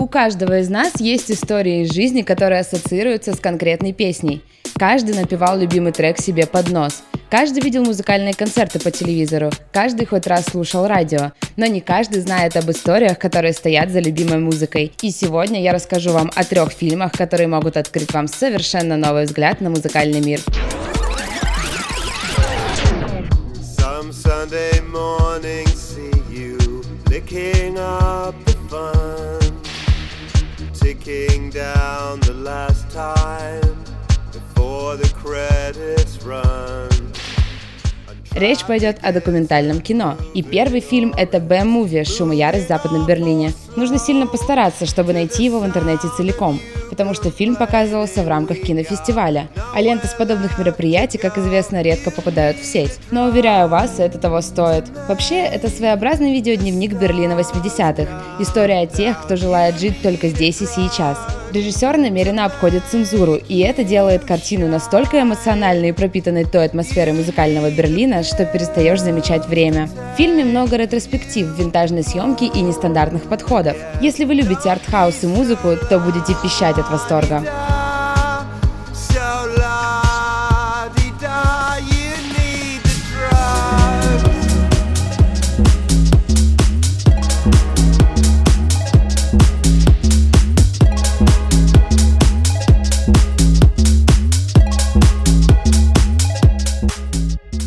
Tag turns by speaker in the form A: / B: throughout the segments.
A: У каждого из нас есть история из жизни, которая ассоциируется с конкретной песней. Каждый напевал любимый трек себе под нос. Каждый видел музыкальные концерты по телевизору. Каждый хоть раз слушал радио. Но не каждый знает об историях, которые стоят за любимой музыкой. И сегодня я расскажу вам о трех фильмах, которые могут открыть вам совершенно новый взгляд на музыкальный мир. Some Речь пойдет о документальном кино. И первый фильм — это «Б-муви. Шум и ярость в Западном Берлине». Нужно сильно постараться, чтобы найти его в интернете целиком, потому что фильм показывался в рамках кинофестиваля. А ленты с подобных мероприятий, как известно, редко попадают в сеть. Но, уверяю вас, это того стоит. Вообще, это своеобразный видеодневник Берлина 80-х. История о тех, кто желает жить только здесь и сейчас. Режиссер намеренно обходит цензуру, и это делает картину настолько эмоциональной и пропитанной той атмосферой музыкального Берлина, что перестаешь замечать время. Фильме много ретроспектив, винтажной съемки и нестандартных подходов. Если вы любите артхаус и музыку, то будете пищать от восторга.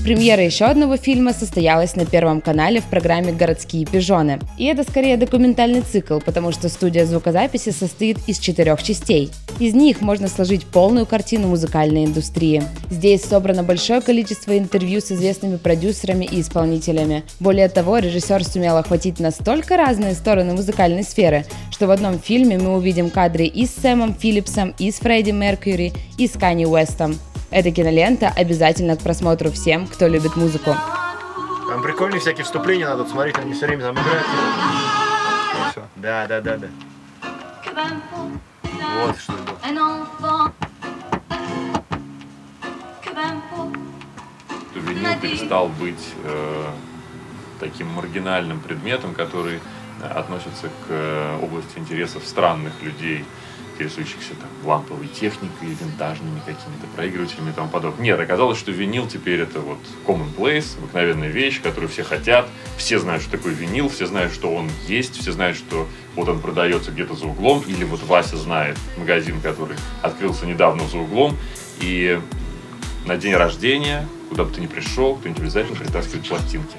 A: Премьера еще одного фильма состоялась на Первом канале в программе «Городские пижоны». И это скорее документальный цикл, потому что студия звукозаписи состоит из четырех частей. Из них можно сложить полную картину музыкальной индустрии. Здесь собрано большое количество интервью с известными продюсерами и исполнителями. Более того, режиссер сумел охватить настолько разные стороны музыкальной сферы, что в одном фильме мы увидим кадры и с Сэмом Филлипсом, и с Фредди Меркьюри, и с Канни Уэстом. Эта кинолента обязательно к просмотру всем, кто любит музыку.
B: Там прикольные всякие вступления надо смотреть, они все время там играют. Все. Да, да, да, да. Вот что было.
C: Винил перестал быть э, таким маргинальным предметом, который относится к э, области интересов странных людей интересующихся там ламповой техникой, винтажными какими-то проигрывателями и тому подобное. Нет, оказалось, что винил теперь это вот commonplace, обыкновенная вещь, которую все хотят, все знают, что такое винил, все знают, что он есть, все знают, что вот он продается где-то за углом, или вот Вася знает магазин, который открылся недавно за углом, и на день рождения, куда бы ты ни пришел, кто-нибудь обязательно притаскивает пластинки.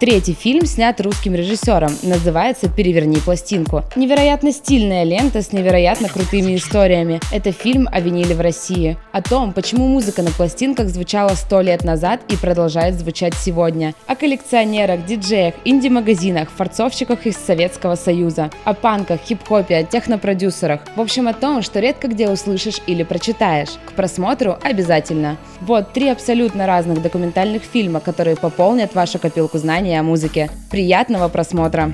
A: Третий фильм снят русским режиссером, называется «Переверни пластинку». Невероятно стильная лента с невероятно крутыми историями. Это фильм о виниле в России. О том, почему музыка на пластинках звучала сто лет назад и продолжает звучать сегодня. О коллекционерах, диджеях, инди-магазинах, форцовщиках из Советского Союза. О панках, хип-хопе, о технопродюсерах. В общем, о том, что редко где услышишь или прочитаешь. К просмотру обязательно. Вот три абсолютно разных документальных фильма, которые пополнят вашу копилку знаний о музыке. Приятного просмотра!